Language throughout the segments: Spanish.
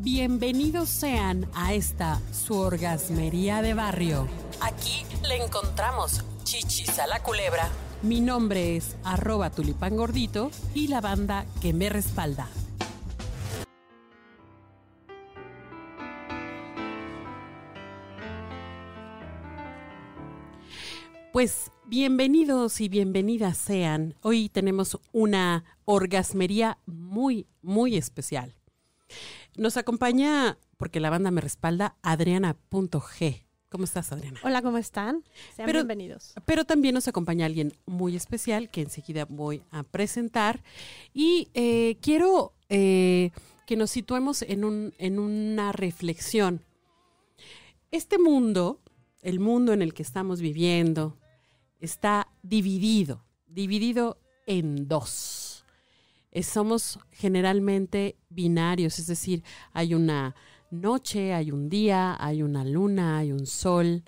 Bienvenidos sean a esta su orgasmería de barrio. Aquí le encontramos chichis a la culebra. Mi nombre es arroba tulipán gordito y la banda que me respalda. Pues bienvenidos y bienvenidas sean. Hoy tenemos una orgasmería muy, muy especial. Nos acompaña, porque la banda me respalda, Adriana.g. ¿Cómo estás, Adriana? Hola, ¿cómo están? Sean bienvenidos. Pero también nos acompaña alguien muy especial que enseguida voy a presentar. Y eh, quiero eh, que nos situemos en, un, en una reflexión. Este mundo, el mundo en el que estamos viviendo, está dividido, dividido en dos. Somos generalmente binarios, es decir, hay una noche, hay un día, hay una luna, hay un sol.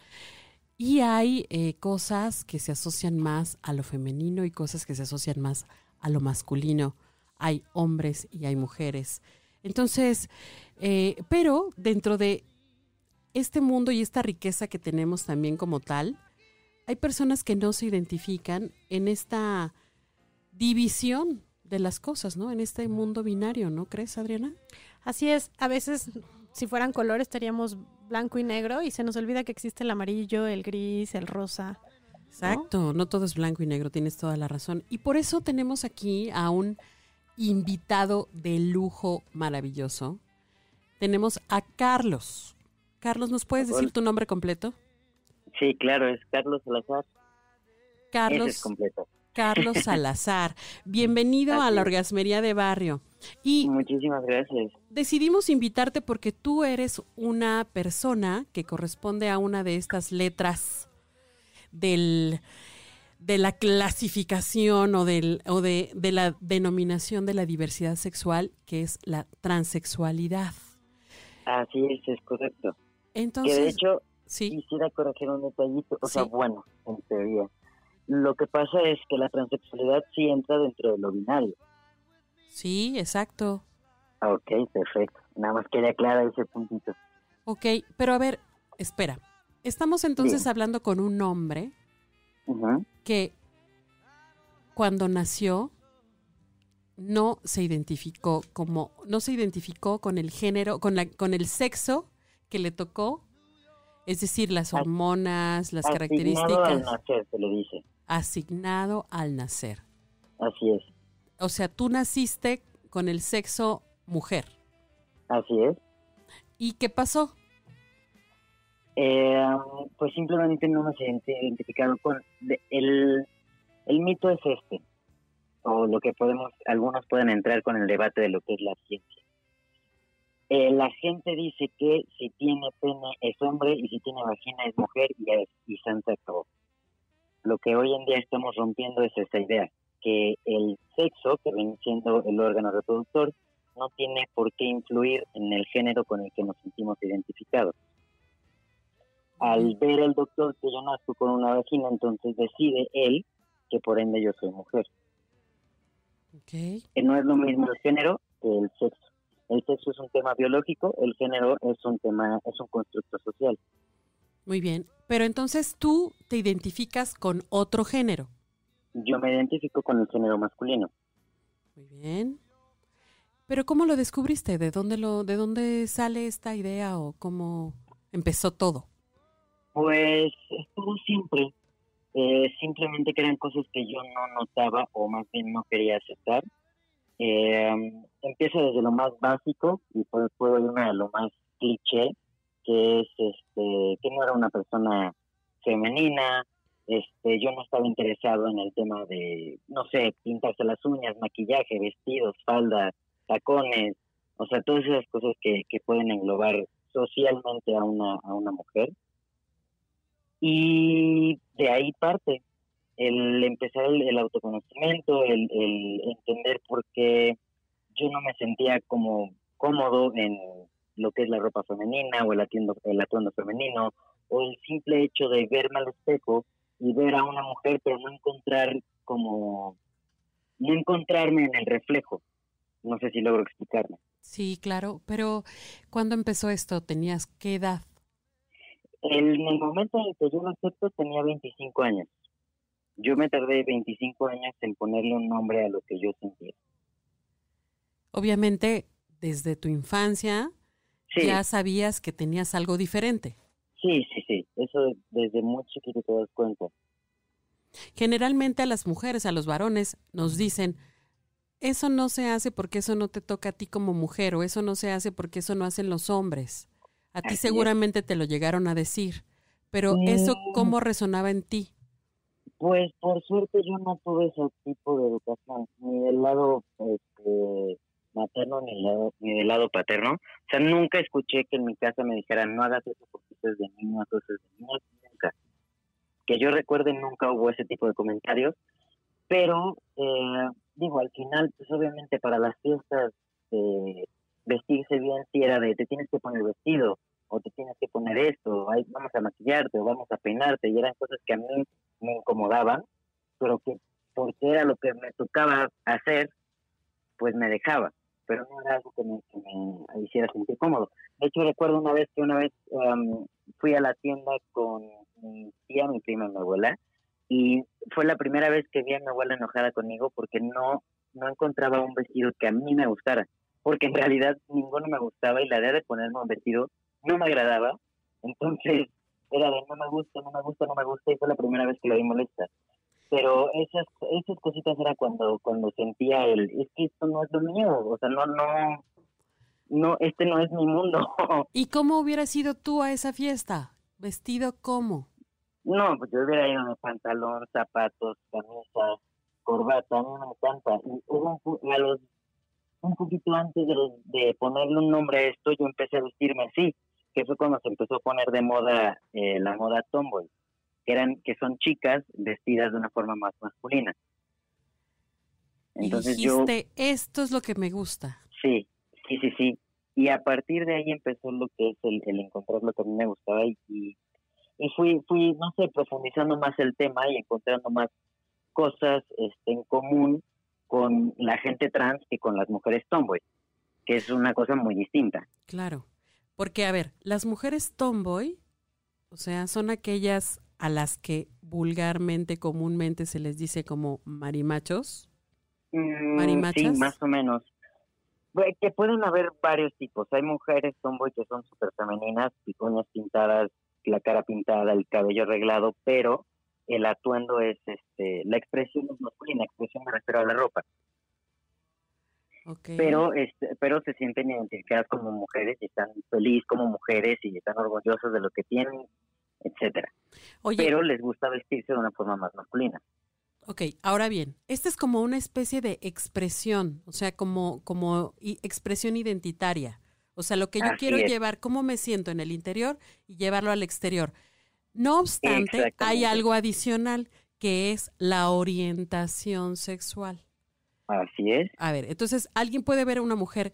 Y hay eh, cosas que se asocian más a lo femenino y cosas que se asocian más a lo masculino. Hay hombres y hay mujeres. Entonces, eh, pero dentro de este mundo y esta riqueza que tenemos también como tal, hay personas que no se identifican en esta división de las cosas, ¿no? En este mundo binario, ¿no crees, Adriana? Así es, a veces si fueran colores estaríamos blanco y negro y se nos olvida que existe el amarillo, el gris, el rosa. Exacto, no todo es blanco y negro, tienes toda la razón. Y por eso tenemos aquí a un invitado de lujo maravilloso. Tenemos a Carlos. Carlos, ¿nos puedes decir tu nombre completo? Sí, claro, es Carlos Salazar. Carlos. Carlos Salazar. Bienvenido a la Orgasmería de Barrio. Y Muchísimas gracias. Decidimos invitarte porque tú eres una persona que corresponde a una de estas letras del de la clasificación o, del, o de, de la denominación de la diversidad sexual, que es la transexualidad. Así es, es correcto. Entonces, que de hecho, Quisiera corregir un detallito, o sea, bueno, en teoría. Lo que pasa es que la transexualidad sí entra dentro de lo binario. Sí, exacto. Ok, perfecto. Nada más quería aclarar ese puntito. Ok, pero a ver, espera. Estamos entonces hablando con un hombre que cuando nació no se identificó como, no se identificó con el género, con, la, con el sexo que le tocó es decir, las hormonas, las características. Asignado al nacer, se le dice. Asignado al nacer. Así es. O sea, tú naciste con el sexo mujer. Así es. ¿Y qué pasó? Eh, pues simplemente no nos identificado con... El, el mito es este, o lo que podemos, algunos pueden entrar con el debate de lo que es la ciencia. Eh, la gente dice que si tiene pene es hombre y si tiene vagina es mujer y, es, y se acabó. Lo que hoy en día estamos rompiendo es esa idea, que el sexo, que viene siendo el órgano reproductor, no tiene por qué influir en el género con el que nos sentimos identificados. Al ver el doctor que yo nazco con una vagina, entonces decide él que por ende yo soy mujer. Okay. Que no es lo mismo el género que el sexo. El sexo es un tema biológico, el género es un tema, es un constructo social. Muy bien, pero entonces tú te identificas con otro género. Yo me identifico con el género masculino. Muy bien. Pero ¿cómo lo descubriste? ¿De dónde lo, de dónde sale esta idea o cómo empezó todo? Pues estuvo siempre. Eh, simplemente que eran cosas que yo no notaba o más bien no quería aceptar. Eh, empieza desde lo más básico y después puedo irme a lo más cliché, que es este que no era una persona femenina, este yo no estaba interesado en el tema de, no sé, pintarse las uñas, maquillaje, vestidos, falda, tacones, o sea, todas esas cosas que, que pueden englobar socialmente a una, a una mujer. Y de ahí parte, el empezar el, autoconocimiento, el, entender por qué yo no me sentía como cómodo en lo que es la ropa femenina o el atuendo, el atuendo femenino, o el simple hecho de verme al espejo y ver a una mujer pero no encontrar como, no encontrarme en el reflejo. No sé si logro explicarme. Sí, claro, pero ¿cuándo empezó esto? ¿Tenías qué edad? En el momento en el que yo lo acepto tenía 25 años. Yo me tardé 25 años en ponerle un nombre a lo que yo sentía. Obviamente, desde tu infancia Sí, ya sabías que tenías algo diferente. sí, sí, sí. Eso desde muy chiquito te das cuenta. Generalmente a las mujeres, a los varones, nos dicen, eso no se hace porque eso no te toca a ti como mujer, o eso no se hace porque eso no hacen los hombres. A ti Así es. seguramente te lo llegaron a decir, pero eso Mm. cómo resonaba en ti. Pues por suerte yo no tuve ese tipo de educación, ni del lado este, materno ni del, lado, ni del lado paterno. O sea, nunca escuché que en mi casa me dijeran, no hagas eso porque eso es de niños, eso es de nunca. Que yo recuerde, nunca hubo ese tipo de comentarios, pero eh, digo, al final, pues obviamente para las fiestas, eh, vestirse bien sí era de, te tienes que poner vestido, o te tienes que poner esto, vamos a maquillarte, o vamos a peinarte, y eran cosas que a mí me incomodaban, pero que porque era lo que me tocaba hacer, pues me dejaba, pero no era algo que me, que me hiciera sentir cómodo. De hecho, recuerdo una vez que una vez em, fui a la tienda con mi tía, mi prima y mi abuela, y fue la primera vez que vi a mi abuela enojada conmigo porque no, no encontraba un vestido que a mí me gustara, porque en realidad ninguno me gustaba y la idea de ponerme un vestido no me agradaba, entonces era de no me gusta, no me gusta, no me gusta, y fue la primera vez que la vi molesta. Pero esas, esas cositas era cuando, cuando sentía el, es que esto no es lo mío, o sea, no, no, no, este no es mi mundo. ¿Y cómo hubieras ido tú a esa fiesta? ¿Vestido cómo? no, pues yo hubiera ido de pantalón, zapatos, camisa, corbata, a mí me encanta. Y hubo un, a los, un poquito antes de, los- de ponerle un nombre a esto, yo empecé a vestirme así, que fue cuando se empezó a poner de moda eh, la moda tomboy, que eran que son chicas vestidas de una forma más masculina. Entonces y yo esto es lo que me gusta. Sí, sí, sí, sí. Y a partir de ahí empezó lo que es el, el encontrar lo que a mí me gustaba y, y, y fui, fui, no sé, profundizando más el tema y encontrando más cosas este, en común con la gente trans que con las mujeres tomboy, que es una cosa muy distinta. Claro. Porque, a ver, las mujeres tomboy, o sea, son aquellas a las que vulgarmente, comúnmente se les dice como marimachos. Mm, ¿Marimachas? Sí, más o menos. Que pueden haber varios tipos. Hay mujeres tomboy que son súper femeninas, picoñas pintadas, la cara pintada, el cabello arreglado, pero el atuendo es, este, la expresión es masculina, expresión me refiero a la ropa, pero, este, pero se sienten identificadas como mujeres y están felices como mujeres y están orgullosas de lo que tienen, etcétera. Oye, Pero les gusta vestirse de una forma más masculina. ok, ahora bien, esta es como una especie de expresión, o sea, como, como i- expresión identitaria. O sea, lo que yo Así quiero es. llevar, cómo me siento en el interior y llevarlo al exterior. No obstante, hay algo adicional que es la orientación sexual. Así es. A ver, entonces alguien puede ver a una mujer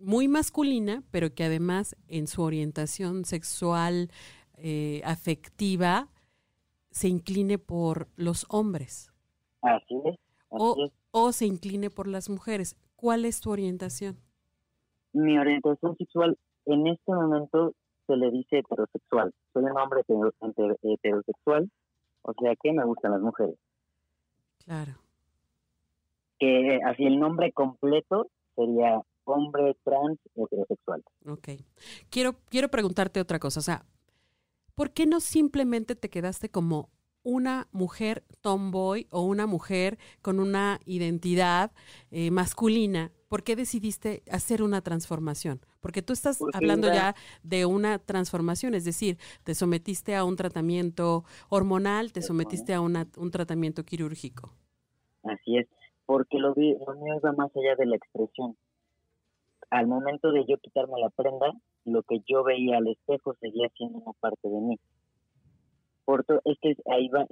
muy masculina, pero que además en su orientación sexual, eh, afectiva, se incline por los hombres Así es. Así O- es. o se incline por las mujeres. ¿Cuál es tu orientación? Mi orientación sexual en este momento se le dice heterosexual. Soy un hombre hetero- hetero- heterosexual, o sea que me gustan las mujeres. Claro. Que así el nombre completo sería hombre trans heterosexual. Ok. Quiero, quiero preguntarte otra cosa. O sea, ¿por qué no simplemente te quedaste como una mujer tomboy o una mujer con una identidad eh, masculina? ¿Por qué decidiste hacer una transformación? Porque tú estás Porque hablando ya de una transformación, es decir, te sometiste a un tratamiento hormonal, te sometiste a una- un tratamiento quirúrgico. Así es, porque lo, vi- lo mío iba más allá de la expresión. Al momento de yo quitarme la prenda, lo que yo veía al espejo seguía siendo una parte de mí. Por to- es que ahí va,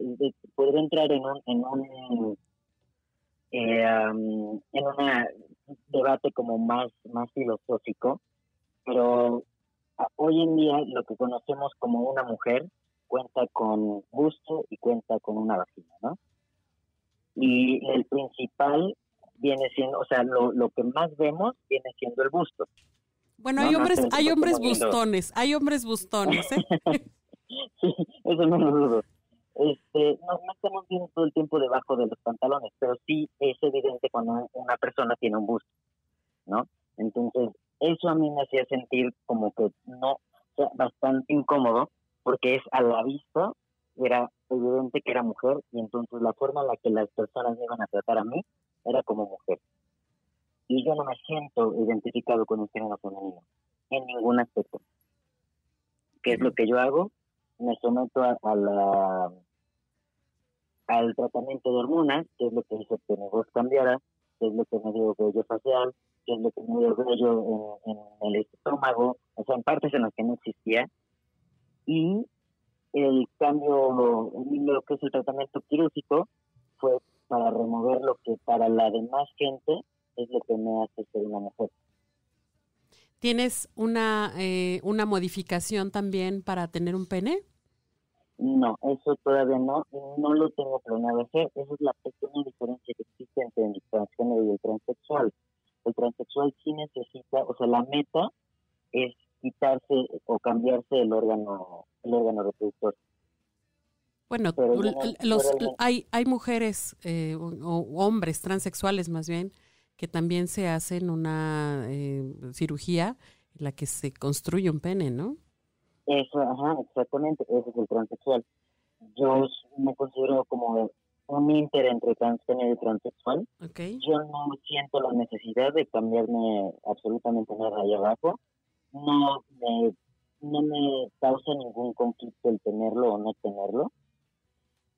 podría entrar en un, en un, eh, en una debate como más, más filosófico, pero hoy en día lo que conocemos como una mujer cuenta con busto y cuenta con una vagina, ¿no? Y el principal viene siendo, o sea, lo, lo que más vemos viene siendo el busto. Bueno, No, hay hombres, hay hombres bustones, hay hombres bustones, ¿eh? sí, eso no lo dudo. Este, no, no estamos viendo todo el tiempo debajo de los pantalones, pero sí es evidente cuando una persona tiene un busto, ¿no? Entonces, eso a mí me hacía sentir como que no, o sea, bastante incómodo, porque es a la vista, era evidente que era mujer, y entonces la forma en la que las personas me iban a tratar a mí era como mujer. Y yo no me siento identificado con el género femenino, en ningún aspecto. ¿Qué es lo que yo hago? me someto a, a la al tratamiento de hormonas, que es lo que hizo que mi voz cambiara, que es lo que me dio vello facial, que es lo que me dio vello en, en el estómago, o sea, en partes en las que no existía. Y el cambio, lo que es el tratamiento quirúrgico, fue para remover lo que para la demás gente es lo que me hace ser una mujer. ¿Tienes una, eh, una modificación también para tener un pene? No, eso todavía no, no lo tengo planeado hacer. Esa es la pequeña diferencia que existe entre el transgénero y el transexual. El transexual sí necesita, o sea, la meta es quitarse o cambiarse el órgano, el órgano reproductor. Bueno, los, hay, hay mujeres eh, o, o hombres transexuales más bien que también se hacen una eh, cirugía en la que se construye un pene, ¿no? Eso, ajá, exactamente, ese es el transexual. Yo me considero como un inter entre transgénero y transexual. ¿Ok? Yo no siento la necesidad de cambiarme absolutamente nada ahí abajo. No me, no me causa ningún conflicto el tenerlo o no tenerlo.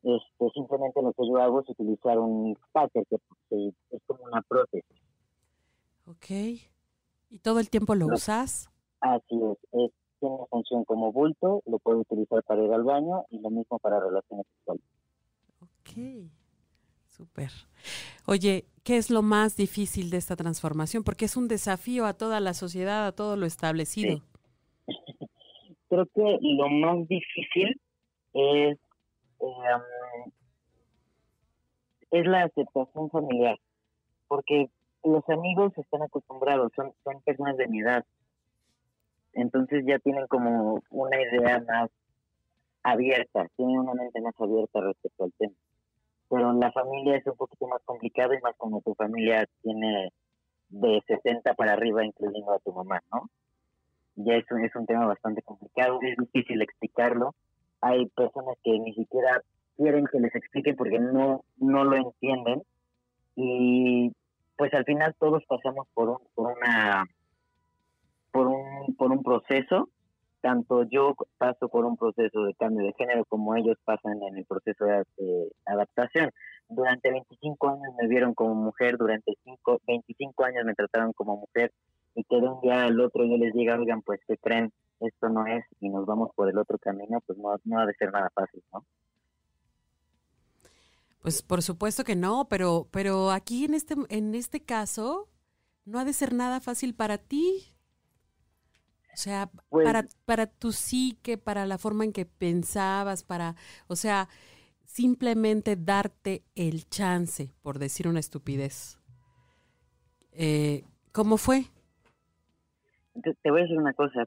Este, simplemente lo que yo hago es utilizar un packer que, que es como una prótesis. Ok. ¿Y todo el tiempo lo Lo- usas? Así es, es tiene función como bulto, lo puedo utilizar para ir al baño y lo mismo para relaciones sexuales. Ok. Súper. Oye, ¿qué es lo más difícil de esta transformación? Porque es un desafío a toda la sociedad, a todo lo establecido. Creo que lo más difícil es, es la aceptación familiar, porque los amigos están acostumbrados, son, son personas de mi edad, entonces ya tienen como una idea más abierta, tienen una mente más abierta respecto al tema. Pero en la familia es un poquito más complicado y más como tu familia tiene de 60 para arriba, incluyendo a tu mamá, ¿no? Ya es un, es un tema bastante complicado, es difícil explicarlo. Hay personas que ni siquiera quieren que les expliquen porque no, no lo entienden. Y pues al final todos pasamos por un, por una por un, por un proceso, tanto yo paso por un proceso de cambio de género como ellos pasan en el proceso de, adaptación. Durante 25 años me vieron como mujer, durante cinco, 25 años me trataron como mujer y que de un día al otro yo les diga, oigan, pues que creen, esto no es y nos vamos por el otro camino, pues no, no ha de ser nada fácil, ¿no? Pues por supuesto que no, pero, pero aquí en este, en este caso no ha de ser nada fácil para ti. O sea, Pues- para, para tu psique, para la forma en que pensabas, para, o sea, simplemente darte el chance, por decir una estupidez. Eh, ¿Cómo fue? te, te voy a decir una cosa.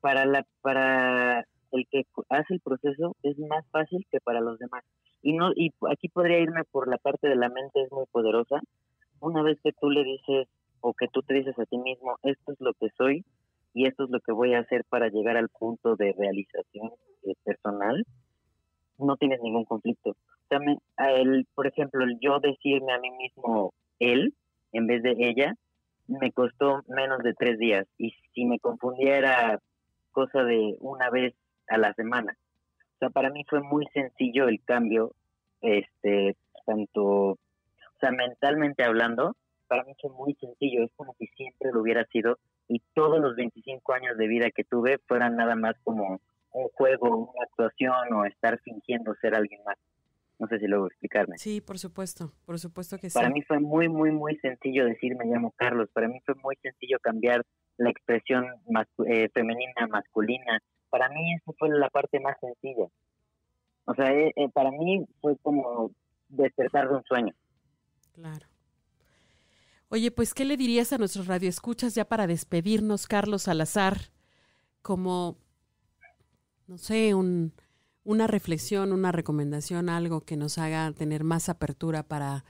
Para la para el que hace el proceso es más fácil que para los demás. Y no y aquí podría irme por la parte de la mente es muy poderosa. Una vez que tú le dices o que tú te dices a ti mismo, esto es lo que soy y esto es lo que voy a hacer para llegar al punto de realización eh, personal, no tienes ningún conflicto. Me- a él, por ejemplo, el yo decirme a mí mismo él en vez de ella, me costó menos de tres días y si me confundía era cosa de una vez a la semana. O sea, para mí fue muy sencillo el cambio, este, tanto, o sea, mentalmente hablando, para mí fue muy sencillo, es como si siempre lo hubiera sido y todos los 25 años de vida que tuve fueran nada más como un juego, una actuación o estar fingiendo ser alguien más. No sé si luego explicarme. Sí, por supuesto, por supuesto que sí. Para mí fue muy, muy, muy sencillo decir me llamo Carlos. Para mí fue muy sencillo cambiar la expresión eh, femenina, masculina. Para mí eso fue la parte más sencilla. O sea, eh, eh, para mí fue como despertar de un sueño. Claro. Oye, pues, ¿qué le dirías a nuestros radioescuchas ya para despedirnos, Carlos Salazar? Como, no sé, un, una reflexión, una recomendación, algo que nos haga tener más apertura para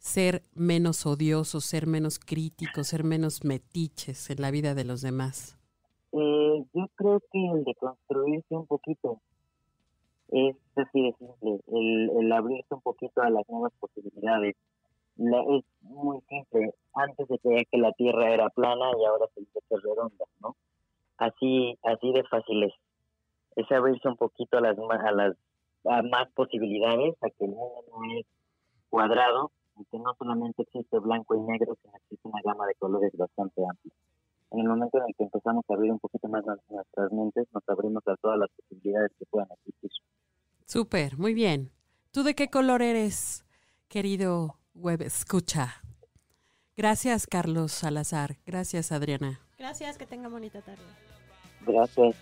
ser menos odiosos, ser menos críticos, ser menos metiches en la vida de los demás? Eh, yo creo que el de construirse un poquito es así de simple, el, abrirse un poquito a las nuevas posibilidades. Es muy simple, antes se creía que la Tierra era plana y ahora se dice que es redonda, ¿no? Así, así de fácil es. Es abrirse un poquito a las, a las a más posibilidades, a que el mundo no es cuadrado, y que no solamente existe blanco y negro, sino existe una gama de colores bastante amplia. En el momento en el que empezamos a abrir un poquito más nuestras mentes, nos abrimos a todas las posibilidades que puedan existir. Súper, muy bien. ¿Tú de qué color eres, querido web escucha? Gracias, Carlos Salazar. Gracias, Adriana. Gracias, que tenga bonita tarde. Gracias.